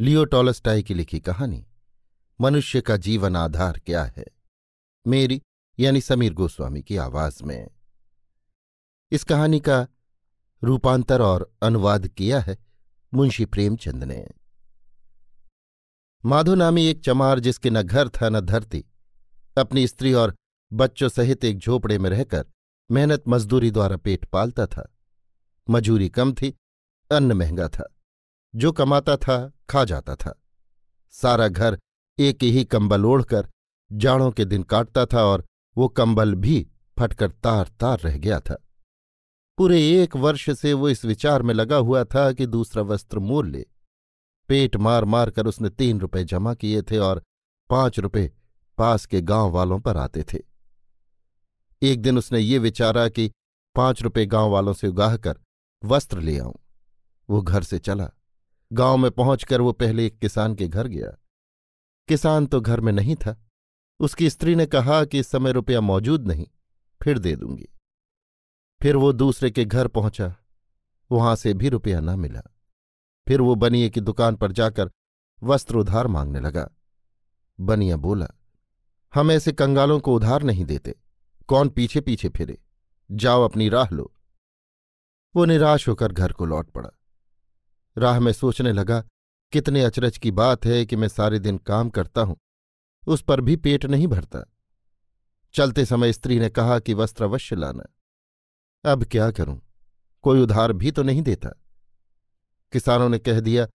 लियो Tolstoy की लिखी कहानी, मनुष्य का जीवन आधार क्या है? मेरी, यानी समीर गोस्वामी की आवाज़ में। इस कहानी का रूपांतर और अनुवाद किया है मुंशी प्रेमचंद ने। माधो नामी एक चमार जिसके न घर था न धरती, अपनी स्त्री और बच्चों सहित एक झोपड़े में रहकर मेहनत मजदूरी द्वारा पेट पालता था। मजूरी कम थी, अन्न महँगा था। जो कमाता था, खा जाता था। सारा घर एक ही कंबल ओढ़कर जाड़ों के दिन काटता था और वो कंबल भी फटकर तार तार रह गया था। पूरे एक वर्ष से वो इस विचार में लगा हुआ था कि दूसरा वस्त्र मोल ले। पेट मार मार कर उसने तीन रुपए जमा किए थे और पाँच रुपए पास के गाँव वालों पर आते थे। एक दिन उसने ये विचारा कि पाँच रुपए गाँव वालों से उगाह कर वस्त्र ले आऊँ। वो घर से चला। गाँव में पहुंचकर वो पहले एक किसान के घर गया। किसान तो घर में नहीं था। उसकी स्त्री ने कहा कि इस समय रुपया मौजूद नहीं, फिर दे दूँगी। फिर वो दूसरे के घर पहुँचा। वहाँ से भी रुपया न मिला। फिर वो बनिए की दुकान पर जाकर वस्त्र उधार मांगने लगा। बनिया बोला, हम ऐसे कंगालों को उधार नहीं देते। कौन पीछे पीछे फिरे? जाओ अपनी राह लो। वो निराश होकर घर को लौट पड़ा। राह में सोचने लगा, कितने अचरज की बात है कि मैं सारे दिन काम करता हूँ, उस पर भी पेट नहीं भरता। चलते समय स्त्री ने कहा कि वस्त्र अवश्य लाना। अब क्या करूँ? कोई उधार भी तो नहीं देता। किसानों ने कह दिया,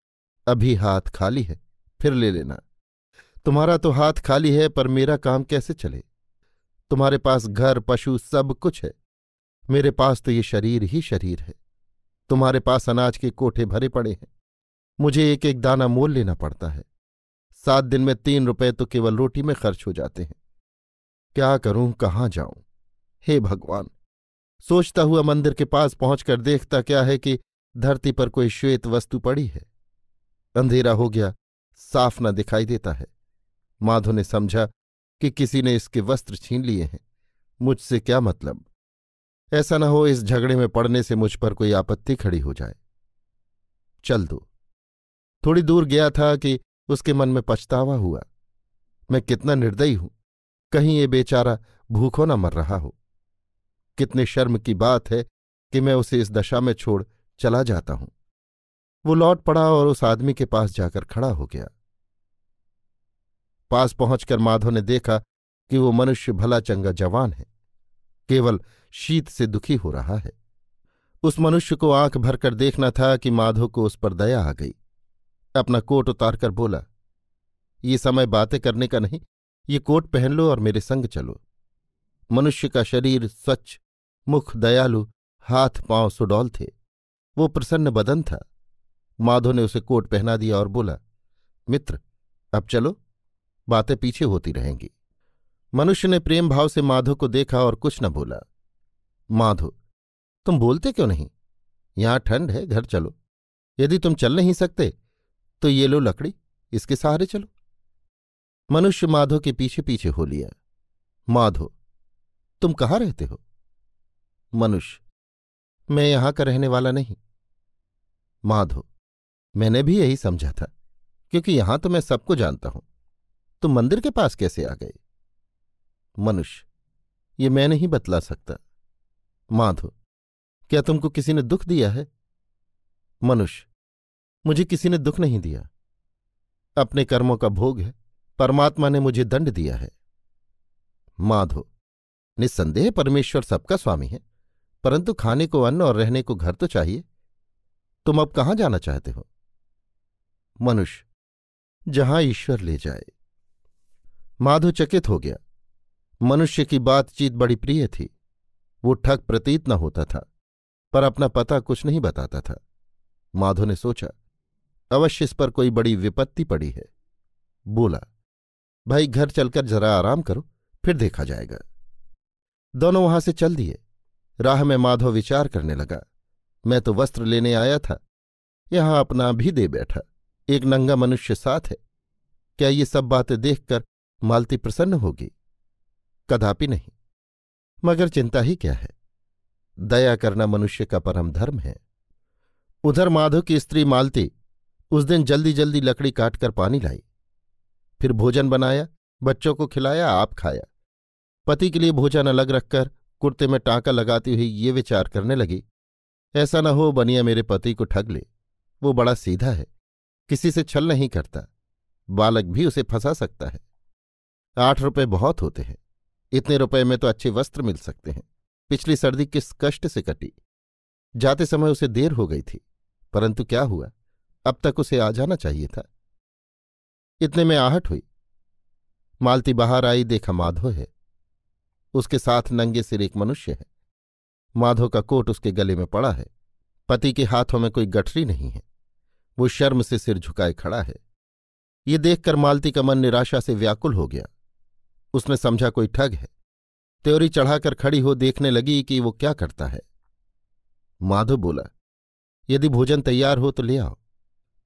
अभी हाथ खाली है, फिर ले लेना। तुम्हारा तो हाथ खाली है, पर मेरा काम कैसे चले? तुम्हारे पास घर, पशु सब कुछ है। मेरे पास तो ये शरीर ही शरीर है। तुम्हारे पास अनाज के कोठे भरे पड़े हैं। मुझे एक एक दाना मोल लेना पड़ता है। सात दिन में तीन रुपए तो केवल रोटी में खर्च हो जाते हैं। क्या करूँ, कहाँ जाऊँ? हे भगवान! सोचता हुआ मंदिर के पास पहुंचकर देखता क्या है कि धरती पर कोई श्वेत वस्तु पड़ी है। अंधेरा हो गया, साफ़ न दिखाई देता है। माधो ने समझा कि किसी ने इसके वस्त्र छीन लिए हैं। मुझसे क्या मतलब? ऐसा न हो इस झगड़े में पड़ने से मुझ पर कोई आपत्ति खड़ी हो जाए। चल दो। थोड़ी दूर गया था कि उसके मन में पछतावा हुआ। मैं कितना निर्दयी हूँ। कहीं ये बेचारा भूखों न मर रहा हो। कितने शर्म की बात है कि मैं उसे इस दशा में छोड़ चला जाता हूँ। वो लौट पड़ा और उस आदमी के पास जाकर खड़ा हो गया। पास पहुंचकर माधव ने देखा कि वो मनुष्य भला चंगा जवान है। केवल शीत से दुखी हो रहा है। उस मनुष्य को आँख भरकर देखना था कि माधो को उस पर दया आ गई। अपना कोट उतारकर बोला, ये समय बातें करने का नहीं, ये कोट पहन लो और मेरे संग चलो। मनुष्य का शरीर स्वच्छ, मुख दयालु, हाथ पाँव सुडौल थे। वो प्रसन्न बदन था। माधो ने उसे कोट पहना दिया और बोला, मित्र, अब चलो, बातें पीछे होती रहेंगी। मनुष्य ने प्रेम भाव से माधो को देखा और कुछ न बोला। माधो, तुम बोलते क्यों नहीं? यहाँ ठंड है, घर चलो। यदि तुम चल नहीं सकते तो ये लो लकड़ी, इसके सहारे चलो। मनुष्य माधो के पीछे पीछे हो लिया। माधो, तुम कहाँ रहते हो? मनुष्य, मैं यहाँ का रहने वाला नहीं। माधो, मैंने भी यही समझा था, क्योंकि यहाँ तो मैं सबको जानता हूँ। तुम मंदिर के पास कैसे आ गए? मनुष्य। ये मैं नहीं बतला सकता। माधो, क्या तुमको किसी ने दुख दिया है? मनुष्य, मुझे किसी ने दुख नहीं दिया। अपने कर्मों का भोग है, परमात्मा ने मुझे दंड दिया है। माधो, निस्संदेह परमेश्वर सबका स्वामी है, परंतु खाने को अन्न और रहने को घर तो चाहिए। तुम अब कहाँ जाना चाहते हो? मनुष्य, जहाँ ईश्वर ले जाए। माधो चकित हो गया। मनुष्य की बातचीत बड़ी प्रिय थी। वो ठग प्रतीत न होता था, पर अपना पता कुछ नहीं बताता था। माधो ने सोचा, अवश्य इस पर कोई बड़ी विपत्ति पड़ी है। बोला, भाई घर चलकर जरा आराम करो, फिर देखा जाएगा। दोनों वहाँ से चल दिए। राह में माधव विचार करने लगा, मैं तो वस्त्र लेने आया था, यहाँ अपना भी दे बैठा, एक नंगा मनुष्य साथ है। क्या ये सब बातें देखकर मालती प्रसन्न होगी? कदापि नहीं। मगर चिंता ही क्या है? दया करना मनुष्य का परम धर्म है। उधर माधव की स्त्री मालती उस दिन जल्दी जल्दी लकड़ी काटकर पानी लाई। फिर भोजन बनाया, बच्चों को खिलाया, आप खाया। पति के लिए भोजन अलग रखकर कुर्ते में टांका लगाती हुई ये विचार करने लगी। ऐसा न हो बनिया मेरे पति को ठग ले। वो बड़ा सीधा है, किसी से छल नहीं करता। बालक भी उसे फंसा सकता है। आठ रुपए बहुत होते हैं। इतने रुपए में तो अच्छे वस्त्र मिल सकते हैं। पिछली सर्दी किस कष्ट से कटी। जाते समय उसे देर हो गई थी, परंतु क्या हुआ? अब तक उसे आ जाना चाहिए था। इतने में आहट हुई। मालती बाहर आई, देखा माधो है। उसके साथ नंगे सिर एक मनुष्य है। माधो का कोट उसके गले में पड़ा है। पति के हाथों में कोई गठरी नहीं है। वो शर्म से सिर झुकाए खड़ा है। ये देखकर मालती का मन निराशा से व्याकुल हो गया। उसने समझा कोई ठग है। त्योरी चढ़ाकर खड़ी हो देखने लगी कि वो क्या करता है। माधो बोला, यदि भोजन तैयार हो तो ले आओ।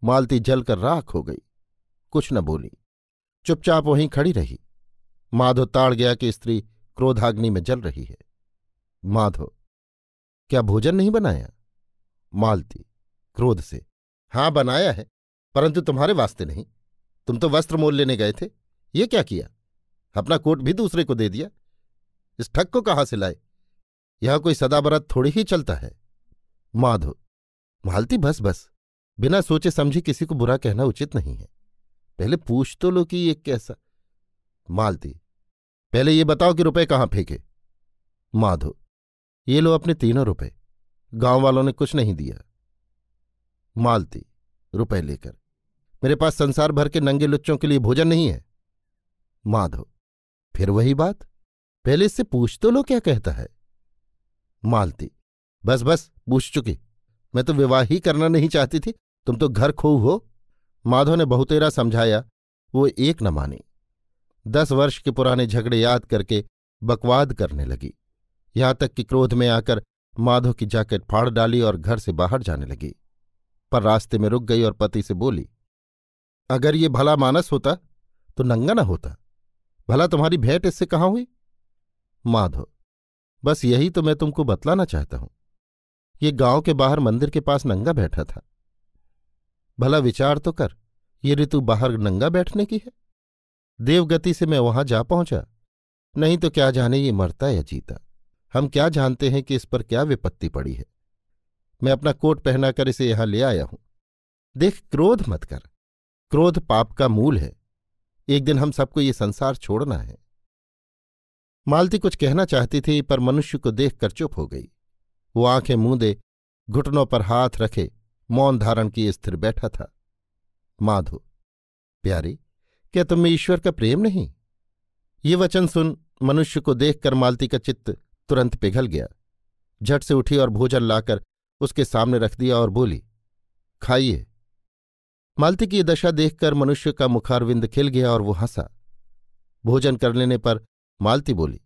मालती जलकर राख हो गई। कुछ न बोली। चुपचाप वहीं खड़ी रही। माधो ताड़ गया कि स्त्री क्रोधाग्नि में जल रही है। माधो क्या भोजन नहीं बनाया? मालती, क्रोध से, हाँ, बनाया है, परंतु तुम्हारे वास्ते नहीं। तुम तो वस्त्र मोल लेने गए थे। ये क्या किया? अपना कोट भी दूसरे को दे दिया। इस ठग को कहाँ से लाए? यहाँ कोई सदाबरत थोड़ी ही चलता है। माधो, मालती बस बस। बिना सोचे समझे किसी को बुरा कहना उचित नहीं है। पहले पूछ तो लो कि ये कैसा? मालती, पहले ये बताओ कि रुपए कहाँ फेंके? माधो, ये लो अपने तीनों रुपए। गाँव वालों ने कुछ नहीं दिया। मालती, रुपए लेकर, मेरे पास संसार भर के नंगे लुच्चों के लिए भोजन नहीं है। माधो फिर वही बात, पहले इससे पूछ तो लो क्या कहता है। मालती, बस बस, पूछ चुकी। मैं तो विवाह ही करना नहीं चाहती थी, तुम तो घर खो हो। माधव ने बहुतेरा समझाया, वो एक न मानी। दस वर्ष के पुराने झगड़े याद करके बकवाद करने लगी। यहाँ तक कि क्रोध में आकर माधव की जैकेट फाड़ डाली और घर से बाहर जाने लगी। पर रास्ते में रुक गई और पति से बोली, अगर ये भला मानस होता तो नंगा न होता। भला तुम्हारी भेंट इससे कहाँ हुई? माधव, बस यही तो मैं तुमको बतलाना चाहता हूँ। ये गाँव के बाहर मंदिर के पास नंगा बैठा था। भला विचार तो कर, ये ऋतु बाहर नंगा बैठने की है? देवगति से मैं वहाँ जा पहुँचा, नहीं तो क्या जाने ये मरता या जीता? हम क्या जानते हैं कि इस पर क्या विपत्ति पड़ी है? मैं अपना कोट पहनाकर इसे यहाँ ले आया हूँ। देख, क्रोध मत कर। क्रोध पाप का मूल है। एक दिन हम सबको ये संसार छोड़ना है। मालती कुछ कहना चाहती थी, पर मनुष्य को देखकर चुप हो गई। वो आँखें मूंदे, घुटनों पर हाथ रखे, मौन धारण किए स्थिर बैठा था। माधो, प्यारी, क्या तुम्हें ईश्वर का प्रेम नहीं? ये वचन सुन मनुष्य को देखकर मालती का चित्त तुरंत पिघल गया। झट से उठी और भोजन लाकर उसके सामने रख दिया और बोली, खाइए। मालती की दशा देखकर मनुष्य का मुखारविंद खिल गया और वो हंसा। भोजन कर लेने पर मालती बोली,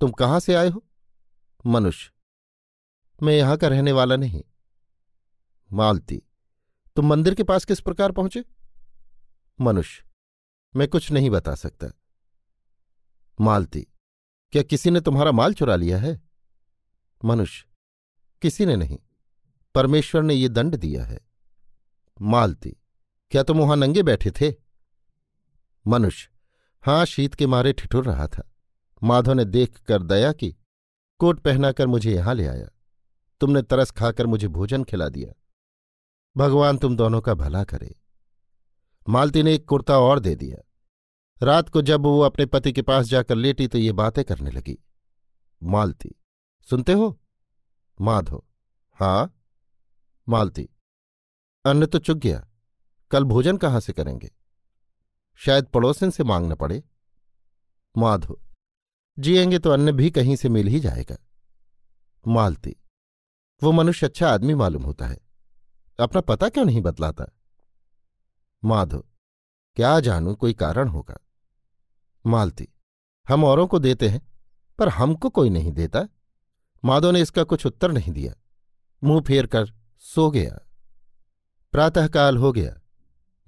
तुम कहाँ से आए हो? मनुष्य। मैं यहाँ का रहने वाला नहीं। मालती, तुम मंदिर के पास किस प्रकार पहुँचे? मनुष्य, मैं कुछ नहीं बता सकता। मालती, क्या किसी ने तुम्हारा माल चुरा लिया है? मनुष्य, किसी ने नहीं। परमेश्वर ने ये दंड दिया है। मालती क्या तुम वहाँ नंगे बैठे थे? मनुष्य, हाँ, शीत के मारे ठिठुर रहा था। माधव ने देख कर दया की, कोट पहनाकर मुझे यहाँ ले आया। तुमने तरस खाकर मुझे भोजन खिला दिया। भगवान तुम दोनों का भला करे। मालती ने एक कुर्ता और दे दिया। रात को जब वो अपने पति के पास जाकर लेटी तो ये बातें करने लगी। मालती, सुनते हो? माधो हाँ? मालती, अन्न तो चुग गया। कल भोजन कहाँ से करेंगे? शायद पड़ोसन से मांगना पड़े। माधो, जिएँगे तो अन्न भी कहीं से मिल ही जाएगा। मालती, वो मनुष्य अच्छा आदमी मालूम होता है। अपना पता क्यों नहीं बतलाता? माधो, क्या जानू, कोई कारण होगा? मालती, हम औरों को देते हैं, पर हमको कोई नहीं देता। माधो ने इसका कुछ उत्तर नहीं दिया। मुँह फेर कर सो गया। प्रातःकाल हो गया।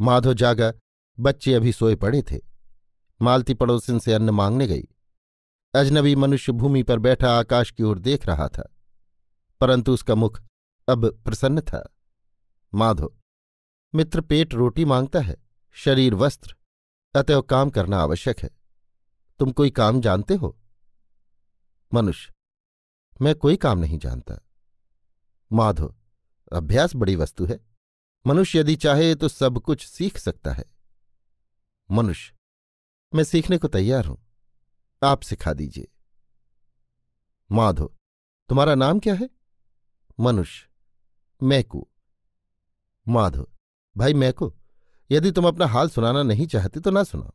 माधो जागा, बच्चे अभी सोए पड़े थे। मालती पड़ोसिन से अन्न मांगने गई। अजनबी मनुष्य भूमि पर बैठा आकाश की ओर देख रहा था। परंतु उसका मुख अब प्रसन्न था। माधो, मित्र पेट रोटी माँगता है, शरीर वस्त्र, अतएव काम करना आवश्यक है। तुम कोई काम जानते हो? मनुष्य, मैं कोई काम नहीं जानता। माधो, अभ्यास बड़ी वस्तु है। मनुष्य यदि चाहे तो सब कुछ सीख सकता है। मनुष्य, मैं सीखने को तैयार हूँ। आप सिखा दीजिए। माधो, तुम्हारा नाम क्या है? मनुष्य, मैकू। माधो, भाई मैको, यदि तुम अपना हाल सुनाना नहीं चाहते तो ना सुनाओ,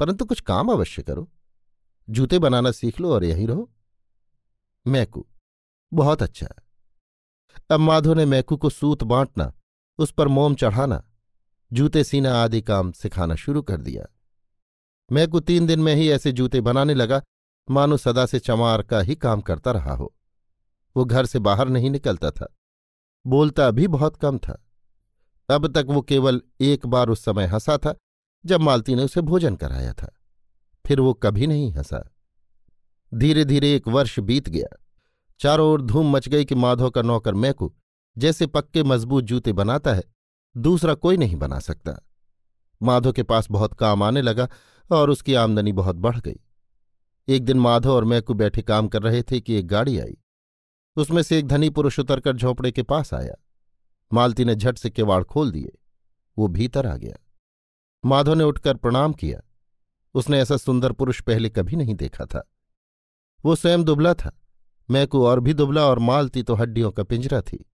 परंतु कुछ काम अवश्य करो। जूते बनाना सीख लो और यहीं रहो। मैकू, बहुत अच्छा। अब माधो ने मैकू को सूत बांटना उस पर मोम चढ़ाना, जूते सीना आदि काम सिखाना शुरू कर दिया। मैं को तीन दिन में ही ऐसे जूते बनाने लगा, मानो सदा से चमार का ही काम करता रहा हो। वो घर से बाहर नहीं निकलता था। बोलता भी बहुत कम था। अब तक वो केवल एक बार उस समय हंसा था, जब मालती ने उसे भोजन कराया था। फिर वो कभी नहीं हंसा। धीरे धीरे एक वर्ष बीत गया। चारों ओर धूम मच गई कि माधव का नौकर मैकू जैसे पक्के मज़बूत जूते बनाता है, दूसरा कोई नहीं बना सकता। माधव के पास बहुत काम आने लगा और उसकी आमदनी बहुत बढ़ गई। एक दिन माधव और मैकू बैठे काम कर रहे थे कि एक गाड़ी आई। उसमें से एक धनी पुरुष उतरकर झोपड़े के पास आया। मालती ने झट से किवाड़ खोल दिए। वो भीतर आ गया। माधव ने उठकर प्रणाम किया। उसने ऐसा सुंदर पुरुष पहले कभी नहीं देखा था। वो स्वयं दुबला था। मैकू और भी दुबला और मालती तो हड्डियों का पिंजरा थी।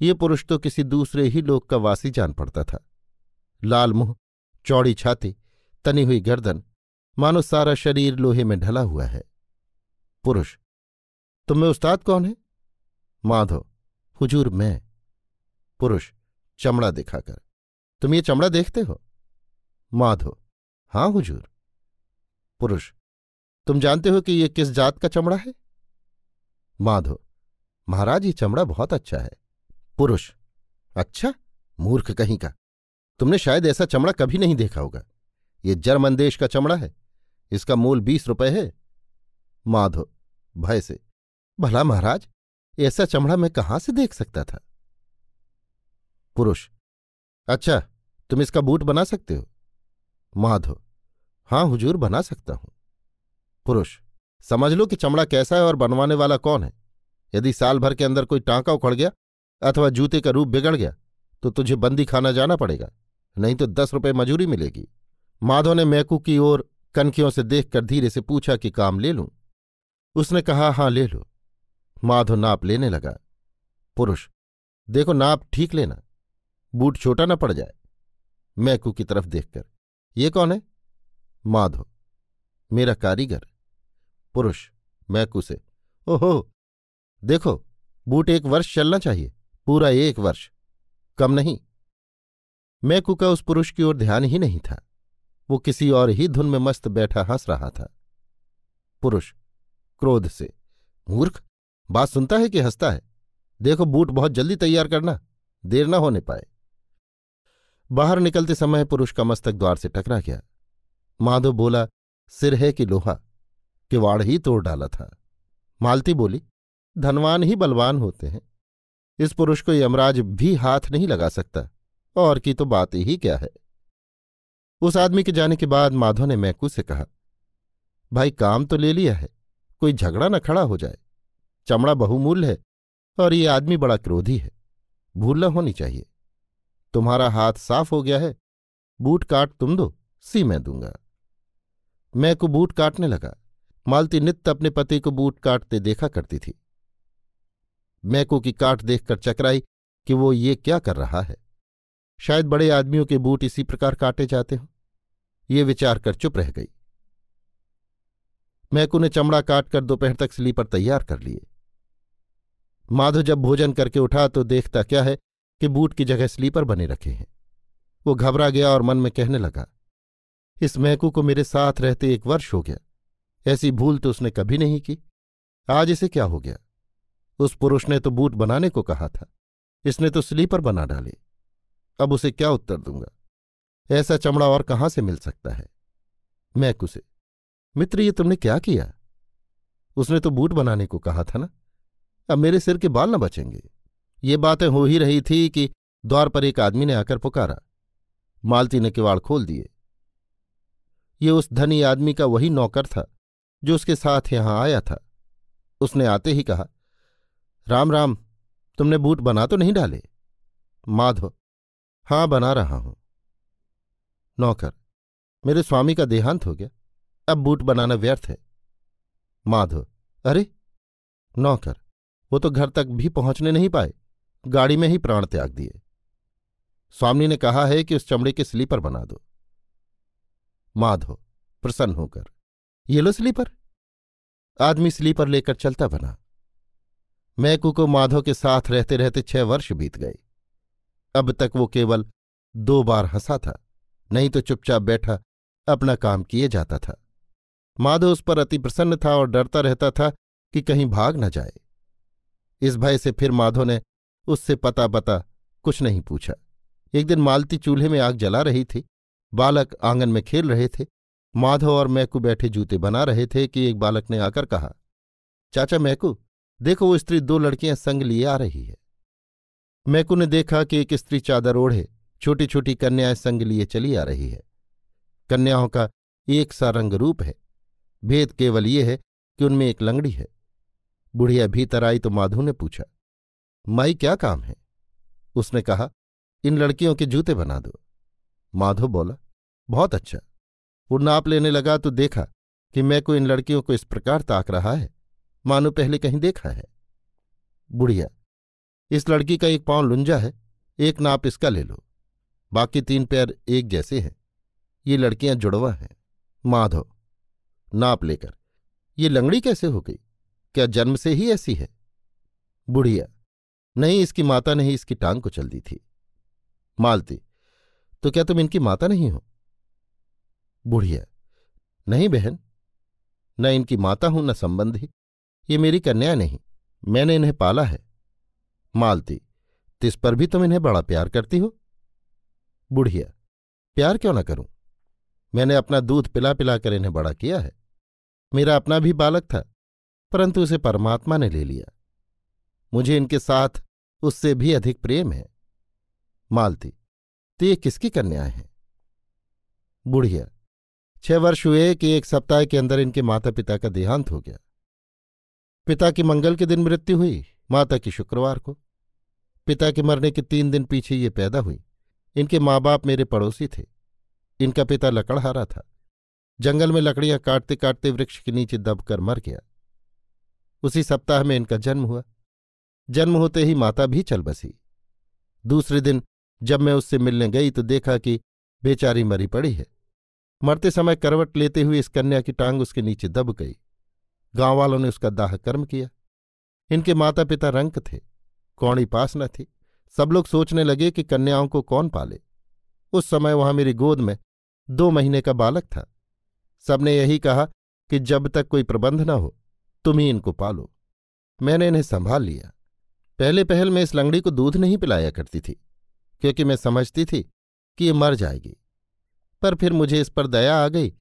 ये पुरुष तो किसी दूसरे ही लोक का वासी जान पड़ता था। लाल मुँह, चौड़ी छाती, तनी हुई गर्दन, मानो सारा शरीर लोहे में ढला हुआ है। पुरुष तुम में उस्ताद कौन है? माधव हुजूर मैं। पुरुष, चमड़ा दिखाकर, तुम ये चमड़ा देखते हो? माधो हाँ हुजूर। पुरुष, तुम जानते हो कि ये किस जात का चमड़ा है? माधो, महाराज, ये चमड़ा बहुत अच्छा है। पुरुष। अच्छा मूर्ख कहीं का। तुमने शायद ऐसा चमड़ा कभी नहीं देखा होगा। ये जर्मन देश का चमड़ा है। इसका मूल बीस रुपए है। माधो, भय से, भला महाराज, ऐसा चमड़ा मैं कहाँ से देख सकता था? पुरुष अच्छा तुम इसका बूट बना सकते हो। माधो हाँ हुजूर, बना सकता हूँ। पुरुष, समझ लो कि चमड़ा कैसा है और बनवाने वाला कौन है। यदि साल भर के अंदर कोई टांका उखड़ गया अथवा जूते का रूप बिगड़ गया तो तुझे बंदी खाना जाना पड़ेगा, नहीं तो दस रुपये मजूरी मिलेगी। माधव ने मैकू की ओर कनखियों से देखकर धीरे से पूछा कि काम ले लूँ? उसने कहा हाँ ले लो। माधव नाप लेने लगा। पुरुष, देखो, नाप ठीक लेना, बूट छोटा न पड़ जाए। मैकू की तरफ़ देखकर, ये कौन है? माधव, मेरा कारीगर। पुरुष, मैकू से, ओहो, देखो, बूट एक वर्ष चलना चाहिए। पूरा एक वर्ष। कम नहीं। मैकू का उस पुरुष की ओर ध्यान ही नहीं था। वो किसी और ही धुन में मस्त बैठा हंस रहा था। पुरुष, क्रोध से, मूर्ख, बात सुनता है कि हंसता है? देखो बूट बहुत जल्दी तैयार करना। देर न होने पाए। बाहर निकलते समय पुरुष का मस्तक द्वार से टकरा गया। माधव बोला, सिर है कि लोहा? किवाड़ ही तोड़ डाला था। मालती बोली, धनवान ही बलवान होते हैं। इस पुरुष को यमराज भी हाथ नहीं लगा सकता। और की तो बात ही क्या है? उस आदमी के जाने के बाद माधव ने मैकू से कहा, भाई, काम तो ले लिया है। कोई झगड़ा न खड़ा हो जाए। चमड़ा बहुमूल्य है और ये आदमी बड़ा क्रोधी है। भूल होनी चाहिए। तुम्हारा हाथ साफ़ हो गया है। बूट काट तुम दो, सी मैं दूँगा। मैं को बूट काटने लगा। मालती नित्य अपने पति को बूट काटते देखा करती थी। मैको की काट देखकर चकराई कि वो ये क्या कर रहा है। शायद बड़े आदमियों के बूट इसी प्रकार काटे जाते हों। ये विचार कर चुप रह गई। मैकू ने चमड़ा काटकर दोपहर तक स्लीपर तैयार कर लिए। माधो जब भोजन करके उठा तो देखता क्या है कि बूट की जगह स्लीपर बने रखे हैं। वो घबरा गया और मन में कहने लगा, इस मैकू को मेरे साथ रहते एक वर्ष हो गया। ऐसी भूल तो उसने कभी नहीं की। आज इसे क्या हो गया? उस पुरुष ने तो बूट बनाने को कहा था। इसने तो स्लीपर बना डाले। अब उसे क्या उत्तर दूँगा? ऐसा चमड़ा और कहाँ से मिल सकता है? मैं कुसे? मित्र, ये तुमने क्या किया? उसने तो बूट बनाने को कहा था ना? अब मेरे सिर के बाल न बचेंगे। ये बातें हो ही रही थी कि द्वार पर एक आदमी ने आकर पुकारा। मालती ने किवाड़ खोल दिए। ये उस धनी आदमी का वही नौकर था, जो उसके साथ यहाँ आया था। उसने आते ही कहा राम राम, तुमने बूट बना तो नहीं डाले? माधव, हाँ, बना रहा हूँ। नौकर, मेरे स्वामी का देहांत हो गया। अब बूट बनाना व्यर्थ है। माधव, अरे! नौकर, वो तो घर तक भी पहुँचने नहीं पाए। गाड़ी में ही प्राण त्याग दिए। स्वामी ने कहा है कि उस चमड़े के स्लीपर बना दो। माधो प्रसन्न होकर, ये लो स्लीपर। आदमी स्लीपर लेकर चलता बना। मैकू को माधव के साथ रहते रहते छह वर्ष बीत गए। अब तक वो केवल दो बार हंसा था, नहीं तो चुपचाप बैठा अपना काम किए जाता था। माधव उस पर अति प्रसन्न था और डरता रहता था कि कहीं भाग न जाए। इस भय से फिर माधव ने उससे पता पता कुछ नहीं पूछा। एक दिन मालती चूल्हे में आग जला रही थी। बालक आँगन में खेल रहे थे। माधव और मैकू बैठे जूते बना रहे थे कि एक बालक ने आकर कहा, चाचा, मैकू देखो, वो स्त्री दो लड़कियाँ संग लिए आ रही है। मैकू ने देखा कि एक स्त्री चादर ओढ़े छोटी छोटी कन्याएँ संग लिए चली आ रही है। कन्याओं का एक सा रंग रूप है। भेद केवल ये है कि उनमें एक लंगड़ी है। बुढ़िया भीतर आई तो माधु ने पूछा, माई, क्या काम है? उसने कहा, इन लड़कियों के जूते बना दो। माधो बोला, बहुत अच्छा। वो नाप लेने लगा तो देखा कि मैं को इन लड़कियों को इस प्रकार ताक रहा है। मानो पहले कहीं देखा है। बुढ़िया, इस लड़की का एक पाँव लुंजा है, एक नाप इसका ले लो। बाकी तीन पैर एक जैसे हैं। ये लड़कियाँ जुड़वा हैं। माधव, नाप लेकर, ये लंगड़ी कैसे हो गई? क्या जन्म से ही ऐसी है? बुढ़िया, नहीं, इसकी माता ने ही इसकी टांग को चल दी थी। मालती तो क्या तुम इनकी माता नहीं हो? बुढ़िया, नहीं बहन, न इनकी माता हूँ, न संबंधी। ये मेरी कन्या नहीं, मैंने इन्हें पाला है। मालती, तिस पर भी तुम इन्हें बड़ा प्यार करती हो? बुढ़िया, प्यार क्यों ना करूँ? मैंने अपना दूध पिला पिला कर इन्हें बड़ा किया है। मेरा अपना भी बालक था, परंतु उसे परमात्मा ने ले लिया। मुझे इनके साथ उससे भी अधिक प्रेम है। मालती तो ये किसकी कन्याएँ हैं? बुढ़िया, छह वर्ष हुए कि एक सप्ताह के अंदर इनके माता पिता का देहांत हो गया। पिता की मंगल के दिन मृत्यु हुई, माता की शुक्रवार को। पिता के मरने के तीन दिन पीछे ये पैदा हुई। इनके माँ बाप मेरे पड़ोसी थे। इनका पिता लकड़हारा था। जंगल में लकड़ियाँ काटते काटते वृक्ष के नीचे दबकर मर गया। उसी सप्ताह में इनका जन्म हुआ। जन्म होते ही माता भी चल बसी। दूसरे दिन जब मैं उससे मिलने गई तो देखा कि बेचारी मरी पड़ी है। मरते समय करवट लेते हुए इस कन्या की टांग उसके नीचे दब गई। गाँव वालों ने उसका दाह कर्म किया। इनके माता पिता रंक थे कौड़ी पास न थी। सब लोग सोचने लगे कि कन्याओं को कौन पाले। उस समय वहाँ मेरी गोद में दो महीने का बालक था। सबने यही कहा कि जब तक कोई प्रबंध न हो, तुम ही इनको पालो। मैंने इन्हें संभाल लिया। पहले पहल मैं इस लंगड़ी को दूध नहीं पिलाया करती थी, क्योंकि मैं समझती थी कि ये मर जाएगी। पर फिर मुझे इस पर दया आ गई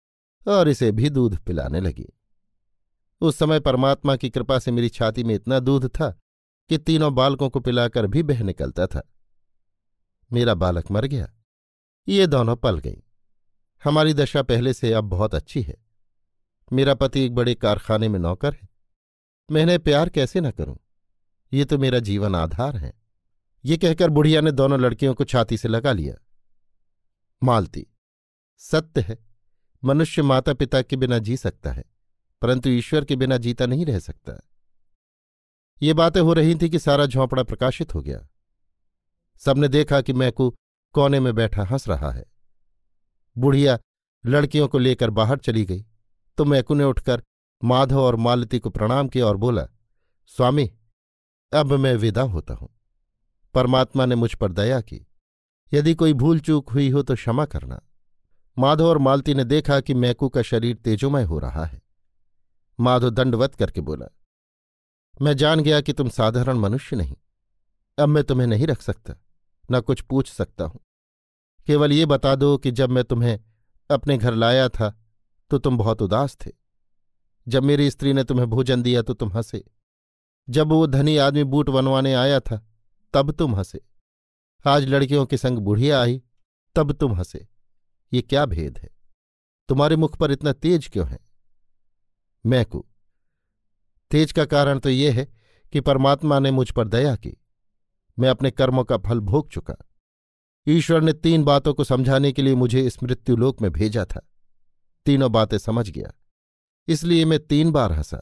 और इसे भी दूध पिलाने लगी। उस समय परमात्मा की कृपा से मेरी छाती में इतना दूध था कि तीनों बालकों को पिलाकर भी बह निकलता था। मेरा बालक मर गया। ये दोनों पल गईं। हमारी दशा पहले से अब बहुत अच्छी है। मेरा पति एक बड़े कारखाने में नौकर है। मैंने प्यार कैसे न करूँ? ये तो मेरा जीवन आधार है। ये कहकर बुढ़िया ने दोनों लड़कियों को छाती से लगा लिया। मालती, सत्य है। मनुष्य माता पिता के बिना जी सकता है। परंतु ईश्वर के बिना जीता नहीं रह सकता। ये बातें हो रही थी कि सारा झोंपड़ा प्रकाशित हो गया। सबने देखा कि मैकू कोने में बैठा हंस रहा है। बुढ़िया लड़कियों को लेकर बाहर चली गई तो मैकू ने उठकर माधव और मालती को प्रणाम किया और बोला, स्वामी, अब मैं विदा होता हूँ। परमात्मा ने मुझ पर दया की। यदि कोई भूल चूक हुई हो तो क्षमा करना। माधव और मालती ने देखा कि मैकू का शरीर तेजोमय हो रहा है। माधव दंडवत करके बोला, मैं जान गया कि तुम साधारण मनुष्य नहीं। अब मैं तुम्हें नहीं रख सकता, न कुछ पूछ सकता हूँ। केवल ये बता दो कि जब मैं तुम्हें अपने घर लाया था तो तुम बहुत उदास थे। जब मेरी स्त्री ने तुम्हें भोजन दिया तो तुम हंसे। जब वो धनी आदमी बूट बनवाने आया था, तब तुम हंसे। आज लड़कियों के संग बुढ़िया आई, तब तुम हंसे। ये क्या भेद है? तुम्हारे मुख पर इतना तेज क्यों है? मैकू तेज का कारण तो यह है कि परमात्मा ने मुझ पर दया की। मैं अपने कर्मों का फल भोग चुका। ईश्वर ने तीन बातों को समझाने के लिए मुझे इस मृत्युलोक में भेजा था। तीनों बातें समझ गया। इसलिए मैं तीन बार हंसा।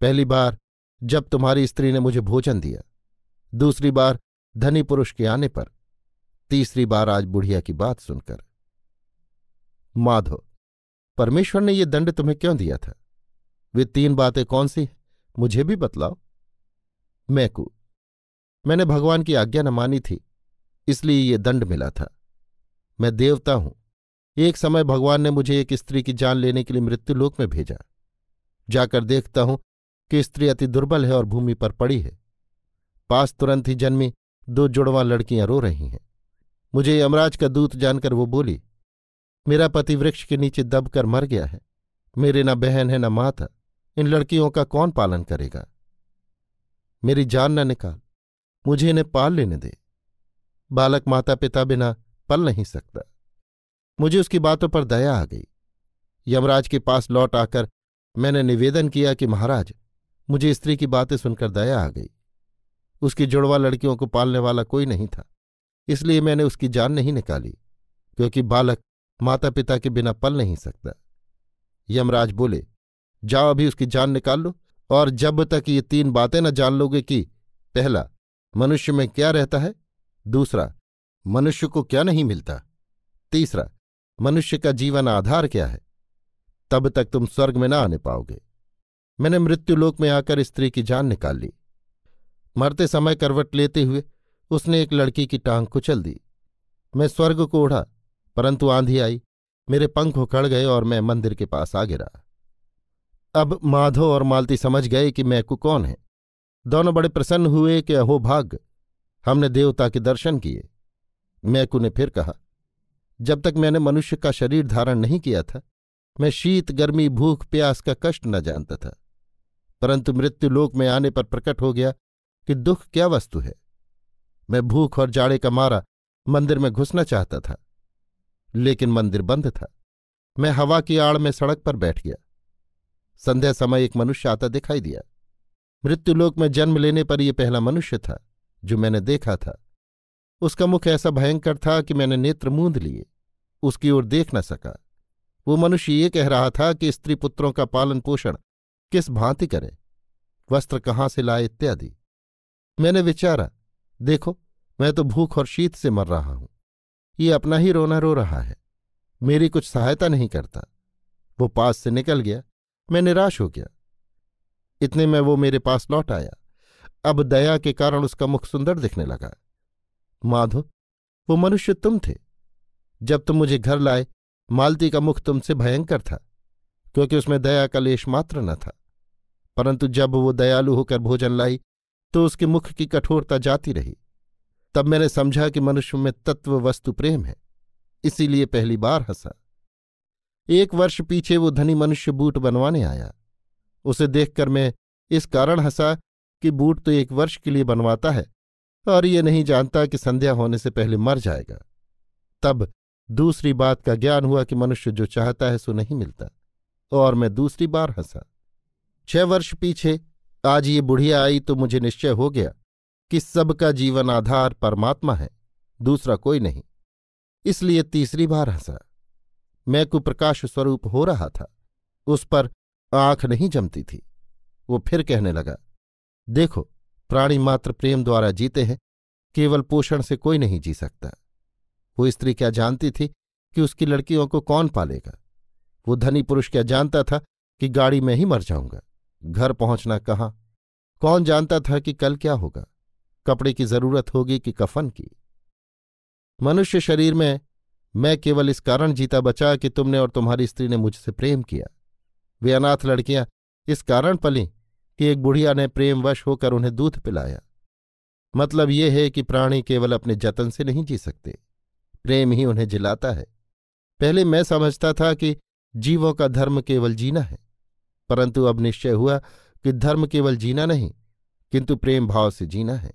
पहली बार जब तुम्हारी स्त्री ने मुझे भोजन दिया। दूसरी बार धनी पुरुष के आने पर। तीसरी बार आज बुढ़िया की बात सुनकर। माधो, परमेश्वर ने यह दंड तुम्हें क्यों दिया था? वे तीन बातें कौन सी हैं? मुझे भी बतलाओ। मैकू, मैंने भगवान की आज्ञा न मानी थी, इसलिए ये दंड मिला था। मैं देवता हूँ। एक समय भगवान ने मुझे एक स्त्री की जान लेने के लिए मृत्युलोक में भेजा। जाकर देखता हूँ कि स्त्री अति दुर्बल है और भूमि पर पड़ी है। पास तुरंत ही जन्मी दो जुड़वा लड़कियाँ रो रही हैं। मुझे यमराज का दूत जानकर वो बोली, मेरा पति वृक्ष के नीचे दबकर मर गया है। मेरे न बहन है, न माँ था। इन लड़कियों का कौन पालन करेगा? मेरी जान न निकाल, मुझे इन्हें पाल लेने दे। बालक माता पिता बिना पल नहीं सकता। मुझे उसकी बातों पर दया आ गई। यमराज के पास लौट आकर मैंने निवेदन किया कि महाराज, मुझे स्त्री की बातें सुनकर दया आ गई। उसकी जुड़वा लड़कियों को पालने वाला कोई नहीं था, इसलिए मैंने उसकी जान नहीं निकाली, क्योंकि बालक माता पिता के बिना पल नहीं सकता। यमराज बोले जाओ अभी उसकी जान निकाल लो और जब तक ये तीन बातें न जान लोगे कि, पहला, मनुष्य में क्या रहता है? दूसरा, मनुष्य को क्या नहीं मिलता? तीसरा, मनुष्य का जीवन आधार क्या है? तब तक तुम स्वर्ग में ना आने पाओगे। मैंने मृत्युलोक में आकर स्त्री की जान निकाल ली। मरते समय करवट लेते हुए उसने एक लड़की की टांग कुचल दी। मैं स्वर्ग को उड़ा, परंतु आंधी आई, मेरे पंख उखड़ गए और मैं मंदिर के पास आ गिरा अब माधो और मालती समझ गए कि मैकू कौन है। दोनों बड़े प्रसन्न हुए कि अहो भाग्य हमने देवता के दर्शन किए। मैकू ने फिर कहा, जब तक मैंने मनुष्य का शरीर धारण नहीं किया था, मैं शीत, गर्मी, भूख, प्यास का कष्ट न जानता था। परंतु मृत्यु लोक में आने पर प्रकट हो गया कि दुख क्या वस्तु है। मैं भूख और जाड़े का मारा मंदिर में घुसना चाहता था, लेकिन मंदिर बंद था। मैं हवा की आड़ में सड़क पर बैठ गया। संध्या समय एक मनुष्य आता दिखाई दिया। मृत्युलोक में जन्म लेने पर यह पहला मनुष्य था, जो मैंने देखा था। उसका मुख ऐसा भयंकर था कि मैंने नेत्र मूंद लिए, उसकी ओर देख न सका। वो मनुष्य ये कह रहा था कि स्त्री पुत्रों का पालन पोषण किस भांति करे, वस्त्र कहाँ से लाए इत्यादि। मैंने विचारा, देखो, मैं तो भूख और शीत से मर रहा हूँ। ये अपना ही रोना रो रहा है, मेरी कुछ सहायता नहीं करता। वो पास से निकल गया मैं निराश हो गया। इतने में वो मेरे पास लौट आया। अब दया के कारण उसका मुख सुंदर दिखने लगा। माधो, वो मनुष्य तुम थे। जब तुम मुझे घर लाए, मालती का मुख तुमसे भयंकर था, क्योंकि उसमें दया का लेश मात्र न था। परंतु जब वो दयालु होकर भोजन लाई तो उसके मुख की कठोरता जाती रही। तब मैंने समझा कि मनुष्य में तत्व वस्तु प्रेम है। इसीलिए पहली बार हंसा। एक वर्ष पीछे वो धनी मनुष्य बूट बनवाने आया। उसे देखकर मैं इस कारण हंसा कि बूट तो एक वर्ष के लिए बनवाता है और ये नहीं जानता कि संध्या होने से पहले मर जाएगा। तब दूसरी बात का ज्ञान हुआ कि मनुष्य जो चाहता है सो नहीं मिलता और मैं दूसरी बार हंसा। छह वर्ष पीछे आज ये बुढ़िया आई तो मुझे निश्चय हो गया कि सबका जीवन आधार परमात्मा है, दूसरा कोई नहीं। इसलिए तीसरी बार हंसा। मैं कुप्रकाश स्वरूप हो रहा था। उस पर आँख नहीं जमती थी। वो फिर कहने लगा, देखो, प्राणी मात्र प्रेम द्वारा जीते हैं, केवल पोषण से कोई नहीं जी सकता। वो स्त्री क्या जानती थी कि उसकी लड़कियों को कौन पालेगा? वो धनी पुरुष क्या जानता था कि गाड़ी में ही मर जाऊँगा? घर पहुँचना कहाँ? कौन जानता था कि कल क्या होगा? कपड़े की ज़रूरत होगी कि कफन की? मनुष्य शरीर में मैं केवल इस कारण जीता बचा कि तुमने और तुम्हारी स्त्री ने मुझसे प्रेम किया। वे अनाथ लड़कियाँ इस कारण पली कि एक बुढ़िया ने प्रेमवश होकर उन्हें दूध पिलाया। मतलब ये है कि प्राणी केवल अपने जतन से नहीं जी सकते। प्रेम ही उन्हें जिलाता है। पहले मैं समझता था कि जीवों का धर्म केवल जीना है। परंतु अब निश्चय हुआ कि धर्म केवल जीना नहीं, किंतु प्रेम भाव से जीना है।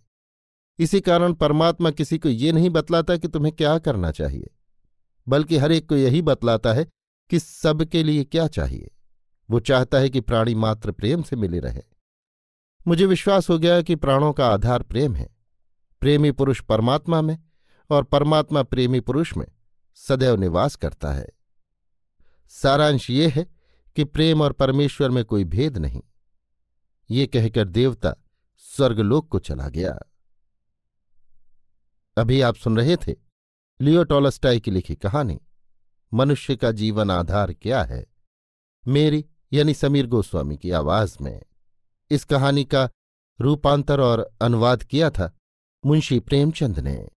इसी कारण परमात्मा किसी को ये नहीं बतलाता कि तुम्हें क्या करना चाहिए। बल्कि हर एक को यही बतलाता है कि सबके लिए क्या चाहिए। वो चाहता है कि प्राणी मात्र प्रेम से मिले रहे। मुझे विश्वास हो गया कि प्राणों का आधार प्रेम है। प्रेमी पुरुष परमात्मा में और परमात्मा प्रेमी पुरुष में सदैव निवास करता है। सारांश ये है कि प्रेम और परमेश्वर में कोई भेद नहीं। ये कहकर देवता स्वर्गलोक को चला गया। अभी आप सुन रहे थे लियो टॉलस्टाई की लिखी कहानी, मनुष्य का जीवन आधार क्या है? मेरी, यानी समीर गोस्वामी की आवाज़ में। इस कहानी का रूपांतर और अनुवाद किया था मुंशी प्रेमचंद ने।